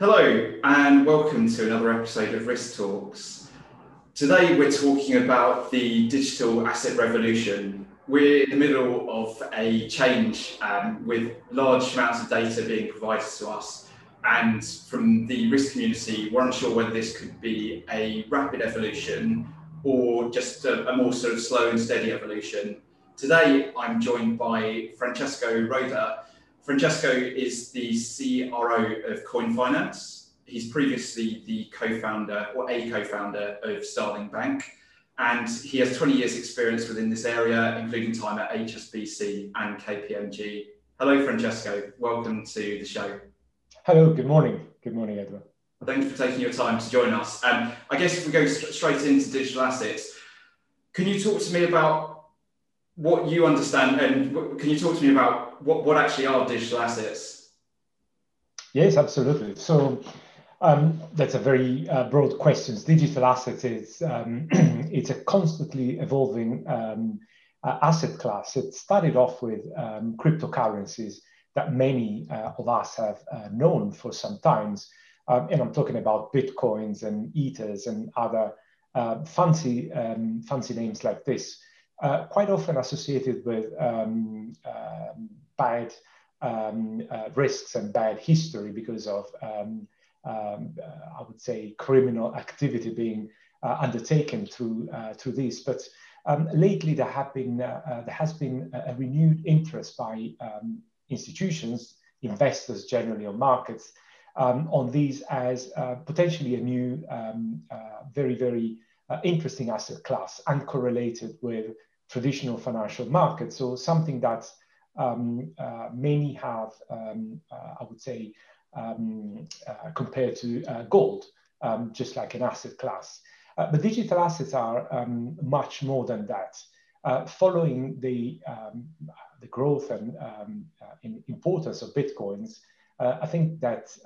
Hello, and welcome to another episode of Risk Talks. Today, we're talking about the digital asset revolution. We're in the middle of a change um, with large amounts of data being provided to us. And from the risk community, we're unsure whether this could be a rapid evolution or just a, a more sort of slow and steady evolution. Today, I'm joined by Francesco Roda, Francesco is the CRO of Coin Finance. He's previously the co-founder or a co-founder of Starling Bank, and he has 20 years experience within this area, including time at HSBC and KPMG. Hello, Francesco. Welcome to the show. Hello, good morning. Good morning, Edward. Thank you for taking your time to join us. Um, I guess if we go st- straight into digital assets, can you talk to me about what you understand and can you talk to me about what, what actually are digital assets? Yes, absolutely. So um, that's a very uh, broad question. Digital assets is um, it's a constantly evolving um, uh, asset class. It started off with um, cryptocurrencies that many uh, of us have uh, known for some times, um, and I'm talking about bitcoins and ethers and other uh, fancy um, fancy names like this. Uh, quite often associated with bad um, uh, risks and bad history because of, um, um, uh, I would say, criminal activity being uh, undertaken through uh, through this. But um, lately, there have been uh, there has been a renewed interest by um, institutions, investors generally on markets, um, on these as potentially a new, very very interesting asset class, uncorrelated with traditional financial markets. So something that's um, uh, many have, um, uh, I would say, um, uh, compared to uh, gold, um, just like an asset class. Uh, but digital assets are um, much more than that. Uh, following the, um, the growth and importance of bitcoins, I think that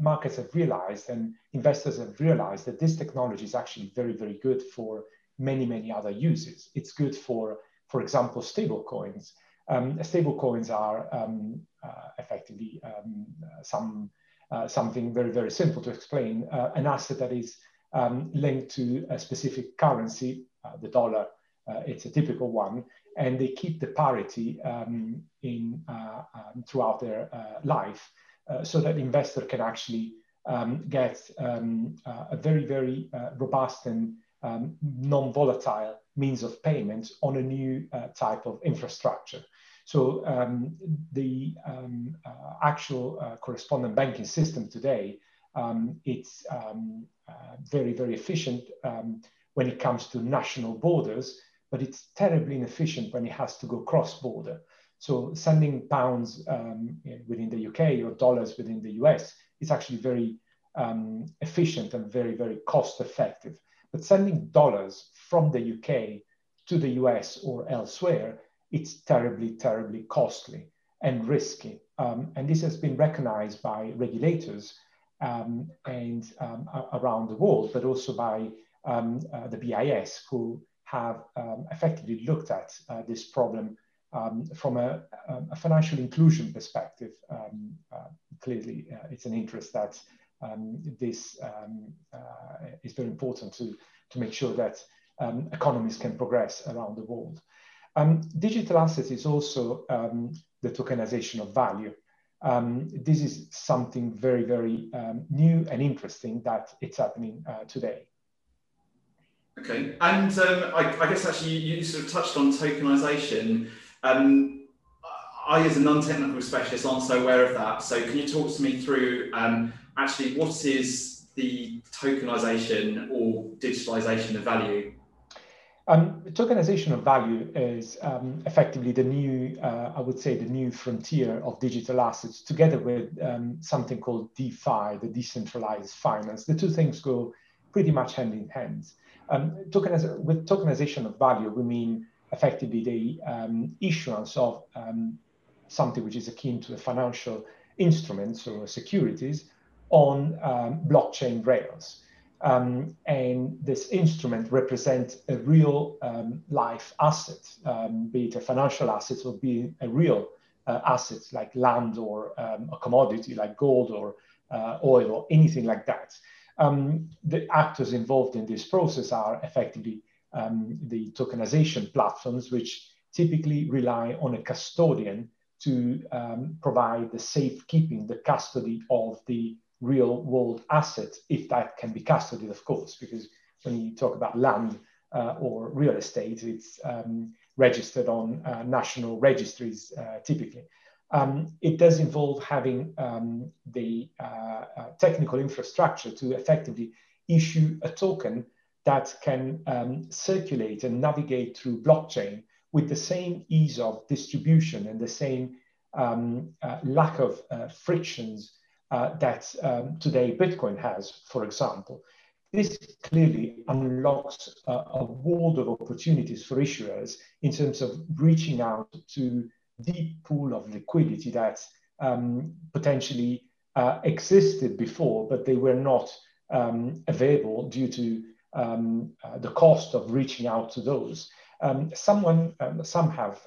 markets have realized and investors have realized that this technology is actually very, very good for many, many other uses. It's good for, for example, stable coins. Um, stable coins are um, uh, effectively um, some uh, something very, very simple to explain, uh, an asset that is um, linked to a specific currency, uh, the dollar, uh, it's a typical one, and they keep the parity um, in uh, um, throughout their life so that investor can actually get a very, very robust and non-volatile means of payment on a new type of infrastructure. So um, the um, uh, actual uh, correspondent banking system today, um, it's um, uh, very, very efficient um, when it comes to national borders, but it's terribly inefficient when it has to go cross-border. So sending pounds um, within the UK or dollars within the US is actually very efficient and very, very cost effective. But sending dollars from the UK to the US or elsewhere it's terribly, terribly costly and risky. Um, and this has been recognized by regulators um, and um, around the world, but also by um, uh, the BIS, who have um, effectively looked at uh, this problem um, from a, a, financial inclusion perspective. Uh, clearly, uh, it's an interest that this uh, is very important to, to make sure that economies can progress around the world. Um, digital assets is also um, the tokenization of value. Um, this is something very, very um, new and interesting that it's happening uh, today. Okay, and um, I, I, guess actually you, you, sort of touched on tokenization. Um, I, as a non-technical specialist, aren't so aware of that. So can you talk to me through actually what is the tokenization or digitalization of value? Um, tokenization of value is um, effectively the new, uh, I would say, the new frontier of digital assets, together with um, something called DeFi, the decentralized finance. The two things go pretty much hand in hand. Um, tokeniz- with tokenization of value, we mean effectively the um, issuance of um, something which is akin to a financial instruments or securities on blockchain rails. Um, and this instrument represents a real um, life asset, um, be it a financial asset or be a real uh, assets like land or um, a commodity like gold or uh, oil or anything like that. Um, the actors involved in this process are effectively um, the tokenization platforms, which typically rely on a custodian to um, provide the safekeeping, the custody of the real world asset, if that can be custodied, of course, because when you talk about land uh, or real estate, it's um, registered on uh, national registries uh, typically. Um, it does involve having um, the uh, uh, technical infrastructure to effectively issue a token that can um, circulate and navigate through blockchain with the same ease of distribution and the same um, uh, lack of frictions uh, that um, today Bitcoin has, for example. This clearly unlocks a world of opportunities for issuers in terms of reaching out to deep pool of liquidity that um, potentially uh, existed before, but they were not um, available due to um, uh, the cost of reaching out to those. Um, someone, um, some have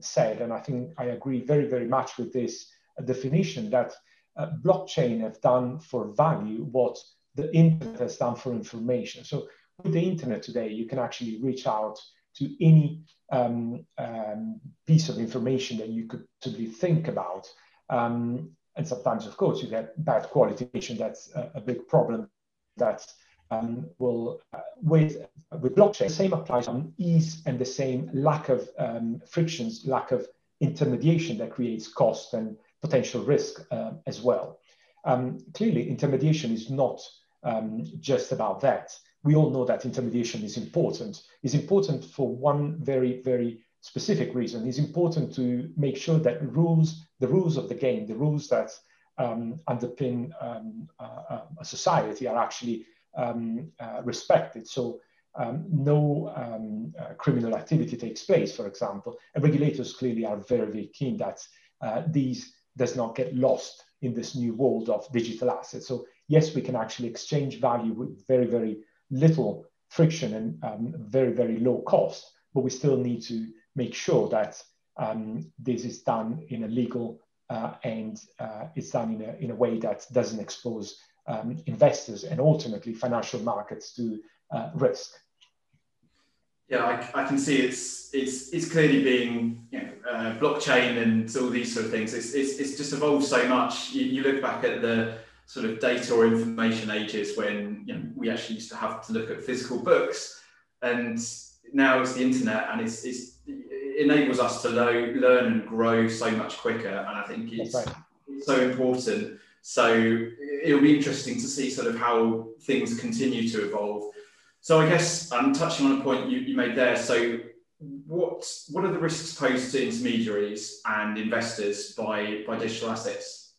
said, and I think I agree very, very much with this definition, that uh, blockchain have done for value what the internet has done for information. So with the internet today, you can actually reach out to any um, um, piece of information that you could possibly think about. Um, and sometimes, of course, you get bad quality information. That's a, a big problem that um, will, uh, with, with blockchain, the same applies on ease and the same lack of um, frictions, lack of intermediation that creates cost and potential risk uh, as well. Um, clearly, intermediation is not just about that we all know that intermediation is important. It's important for one very, very specific reason. It's important to make sure that rules, the rules of the game, the rules that um, underpin um, a society are actually um, uh, respected. So um, no um, uh, criminal activity takes place, for example. And regulators clearly are very, very keen that uh, these does not get lost in this new world of digital assets. So yes, we can actually exchange value with very, very little friction and um, very, very low cost, but we still need to make sure that um, this is done in a legal uh, and uh, it's done in a, in a way that doesn't expose um, investors and ultimately financial markets to uh, risk. Yeah, I, I, can see it's it's it's clearly being you know, uh, blockchain and all these sort of things. It's, it's, it's just evolved so much. You, you look back at the sort of data or information ages when you know, we actually used to have to look at physical books and now it's the internet and it's, it's it enables us to lo- learn and grow so much quicker and i think it's, right. it's so important so it'll be interesting to see sort of how things continue to evolve so i guess i'm touching on a point you, you made there. So what what are the risks posed to intermediaries and investors by by digital assets?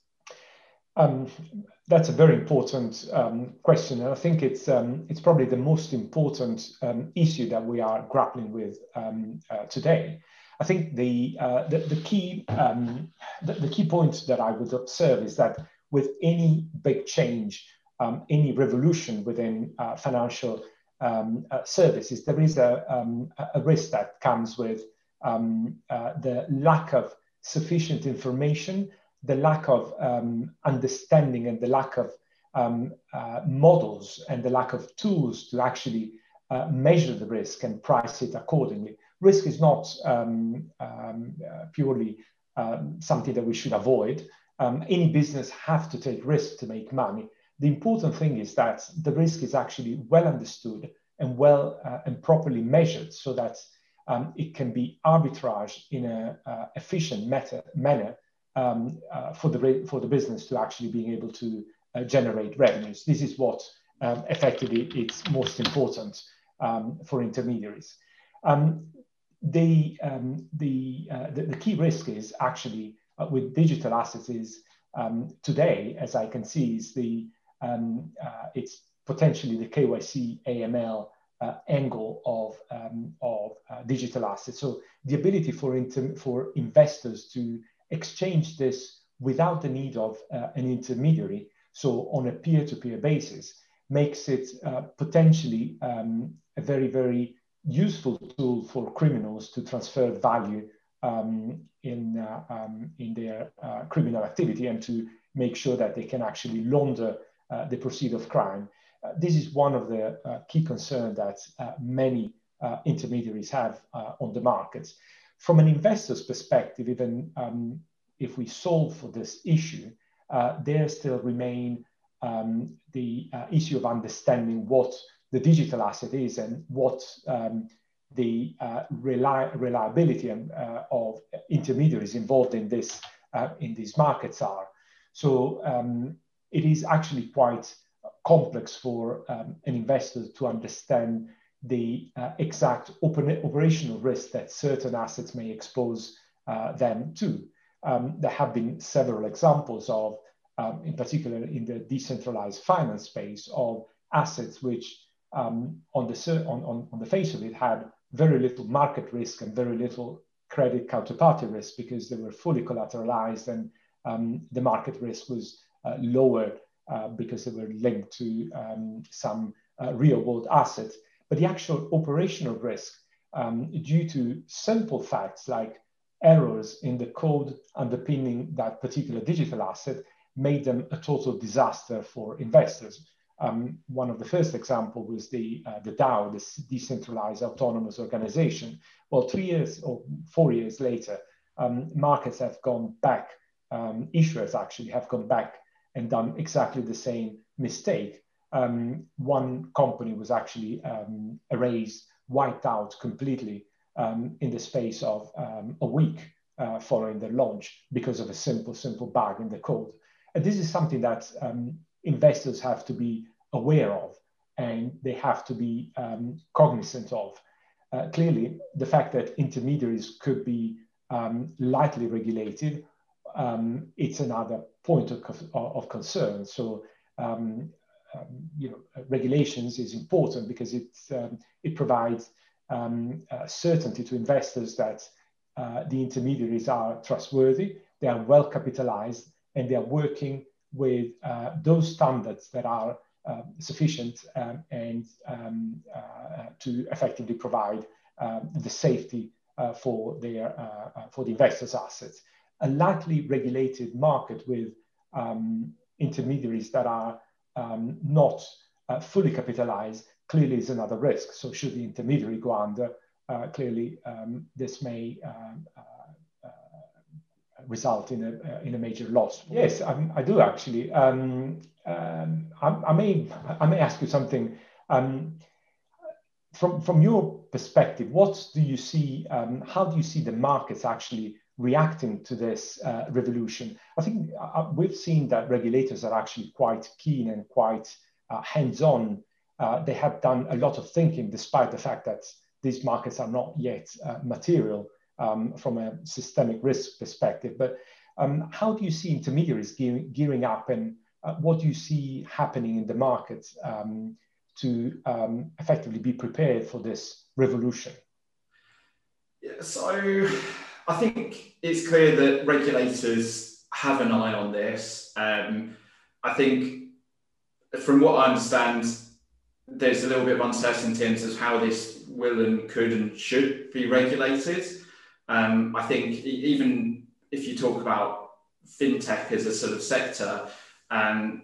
Um, that's a very important um, question, and I think it's um, it's probably the most important um, issue that we are grappling with um, uh, today. I think the uh, the, the, key um, the, the, key point that I would observe is that with any big change, any revolution within uh, financial uh, services, there is a, a risk that comes with uh, the lack of sufficient information the lack of um, understanding and the lack of um, uh, models and the lack of tools to actually uh, measure the risk and price it accordingly. Risk is not um, um uh, purely um, something that we should avoid. Um, any business have to take risk to make money. The important thing is that the risk is actually well understood and well uh, and properly measured so that it can be arbitraged in an uh, efficient method, manner um, uh, for the for the business to actually being able to uh, generate revenues. This is what um, effectively it's most important um, for intermediaries. Um, the, um, the, uh, the, the key risk is actually uh, with digital assets is um, today, as I can see, is the uh, it's potentially the KYC AML uh, angle of, um, of uh, digital assets. So the ability for, for investors to exchange this without the need of uh, an intermediary, so on a peer-to-peer basis, makes it uh, potentially um, a very, very useful tool for criminals to transfer value um, in, uh, um, in their uh, criminal activity and to make sure that they can actually launder the proceed of crime. Uh, this is one of the uh, key concerns that many intermediaries have on the markets. From an investor's perspective, even um, if we solve for this issue, there still remain um, the issue of understanding what the digital asset is and what um, the uh, reli reliability and, uh, of intermediaries involved in this uh, in these markets are. So um, it is actually quite complex for um, an investor to understand the uh, exact operational risk that certain assets may expose uh, them to. Um, there have been several examples of, um, in particular in the decentralized finance space, of assets which um, on, the, on, on, on the face of it had very little market risk and very little credit counterparty risk because they were fully collateralized and um, the market risk was uh, lower uh, because they were linked to um, some uh, real world assets. But the actual operational risk, um, due to simple facts like errors in the code underpinning that particular digital asset, made them a total disaster for investors. Um, one of the first example was the, uh, the DAO, this decentralized autonomous organization. Well, three years or four years later, um, markets have gone back, um, issuers actually have gone back and done exactly the same mistake. Um, one company was actually um, erased, wiped out completely um, in the space of a week uh, following the launch because of a simple, simple bug in the code. And this is something that investors have to be aware of and they have to be um, cognizant of. Uh, clearly, the fact that intermediaries could be um, lightly regulated, um, it's another point of, of concern. So, um, um, you know, regulations is important because it, um, it provides uh, certainty to investors that uh, the intermediaries are trustworthy, they are well capitalized, and they are working with uh, those standards that are uh, sufficient um, and um, uh, to effectively provide um, the safety uh, for their for the investors' assets. A lightly regulated market with um, intermediaries that are um, not fully capitalized clearly is another risk. So should the intermediary go under, clearly um, this may result in a, uh, in a major loss. Yes, I, I do actually. Um, um, I, I, may I may ask you something. Um, from from your perspective, what do you see? How do you see the markets actually reacting to this uh, revolution? I think uh, uh we've seen that regulators are actually quite keen and quite uh, hands-on. Uh, they have done a lot of thinking, despite the fact that these markets are not yet material um, from a systemic risk perspective. But um, how do you see intermediaries gearing, gearing up and uh, what do you see happening in the market um, to um, effectively be prepared for this revolution? Yeah, so I think it's clear that regulators have an eye on this. Um, I think from what I understand, there's a little bit of uncertainty in terms of how this will and could and should be regulated. Um, I think even if you talk about fintech as a sort of sector, um,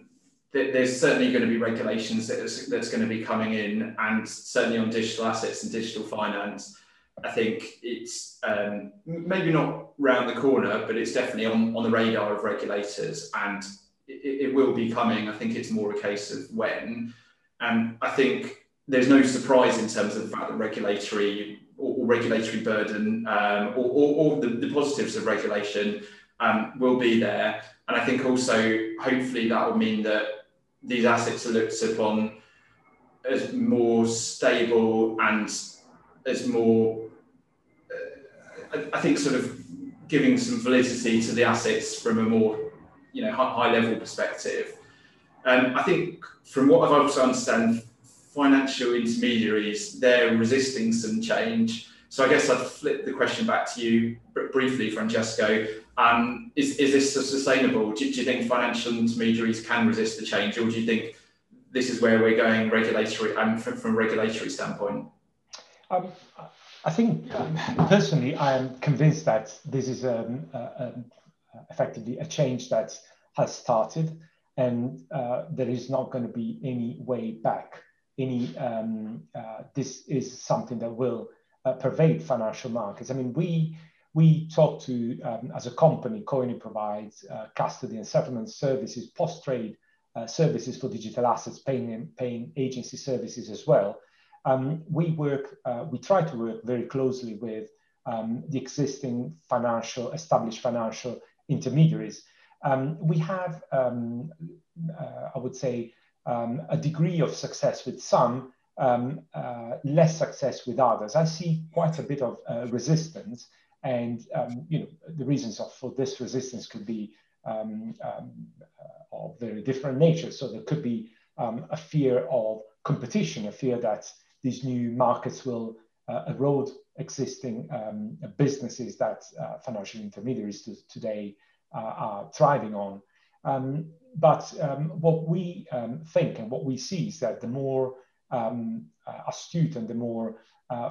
th- there's certainly going to be regulations that is, that's going to be coming in, and certainly on digital assets and digital finance. I think it's um, maybe not round the corner, but it's definitely on, on the radar of regulators, and it, it will be coming. I think it's more a case of when. And I think there's no surprise in terms of the fact that regulatory or, or regulatory burden um, or, or, or the, the, positives of regulation um, will be there. And I think also, hopefully, that will mean that these assets are looked upon as more stable and as more, I, I think, sort of giving some validity to the assets from a more, you know, high, high level perspective. Um, I think, from what I've also understand financial intermediaries, they're resisting some change. So I guess I'd flip the question back to you briefly, Francesco. Um, is, is this sustainable? Do, do, you think financial intermediaries can resist the change, or do you think this is where we're going regulatory and um, from, from a regulatory standpoint? Um, I think um, personally, I am convinced that this is um, uh, effectively a change that has started, and uh, there is not going to be any way back. Any um, uh, this is something that will uh, pervade financial markets. I mean, we we talk to um, as a company, Coyni provides uh, custody and settlement services, post trade uh, services for digital assets, paying paying agency services as well. Um, we work, uh, we try to work very closely with um, the existing financial, established financial intermediaries. Um, we have, um, uh, I would say, um, a degree of success with some, um, uh, less success with others. I see quite a bit of uh, resistance, and you know the reasons for this resistance could be of very different nature. So there could be a fear of competition, a fear that these new markets will uh, erode existing um, businesses that uh, financial intermediaries to, today uh, are thriving on. Um, but um, what we um, think and what we see is that the more um, astute and the more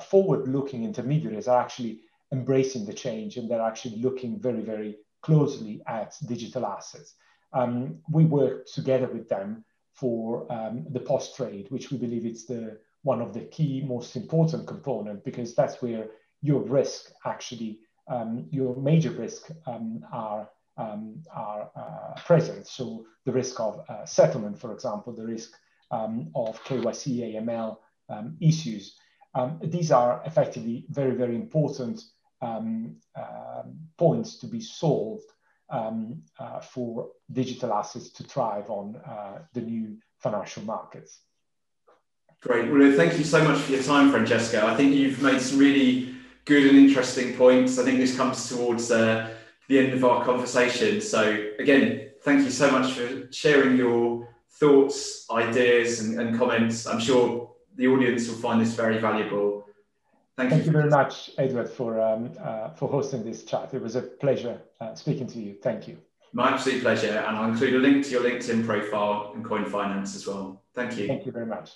forward-looking intermediaries are actually embracing the change and they're actually looking very, very closely at digital assets. Um, we work together with them for the post-trade, which we believe is the one of the key, most important component because that's where your risk actually, um, your major risk um, are um, are uh, present. So the risk of uh, settlement, for example, the risk um, of KYC AML um, issues. Um, these are effectively very, very important points to be solved uh, for digital assets to thrive on uh, the new financial markets. Great. Well, thank you so much for your time, Francesco. I think you've made some really good and interesting points. I think this comes towards uh, the end of our conversation. So, again, thank you so much for sharing your thoughts, ideas, and, and comments. I'm sure the audience will find this very valuable. Thank, thank you. you very much, Edward, for um, uh, for hosting this chat. It was a pleasure uh, speaking to you. Thank you. My absolute pleasure. And I'll include a link to your LinkedIn profile and Coin Finance as well. Thank you. Thank you very much.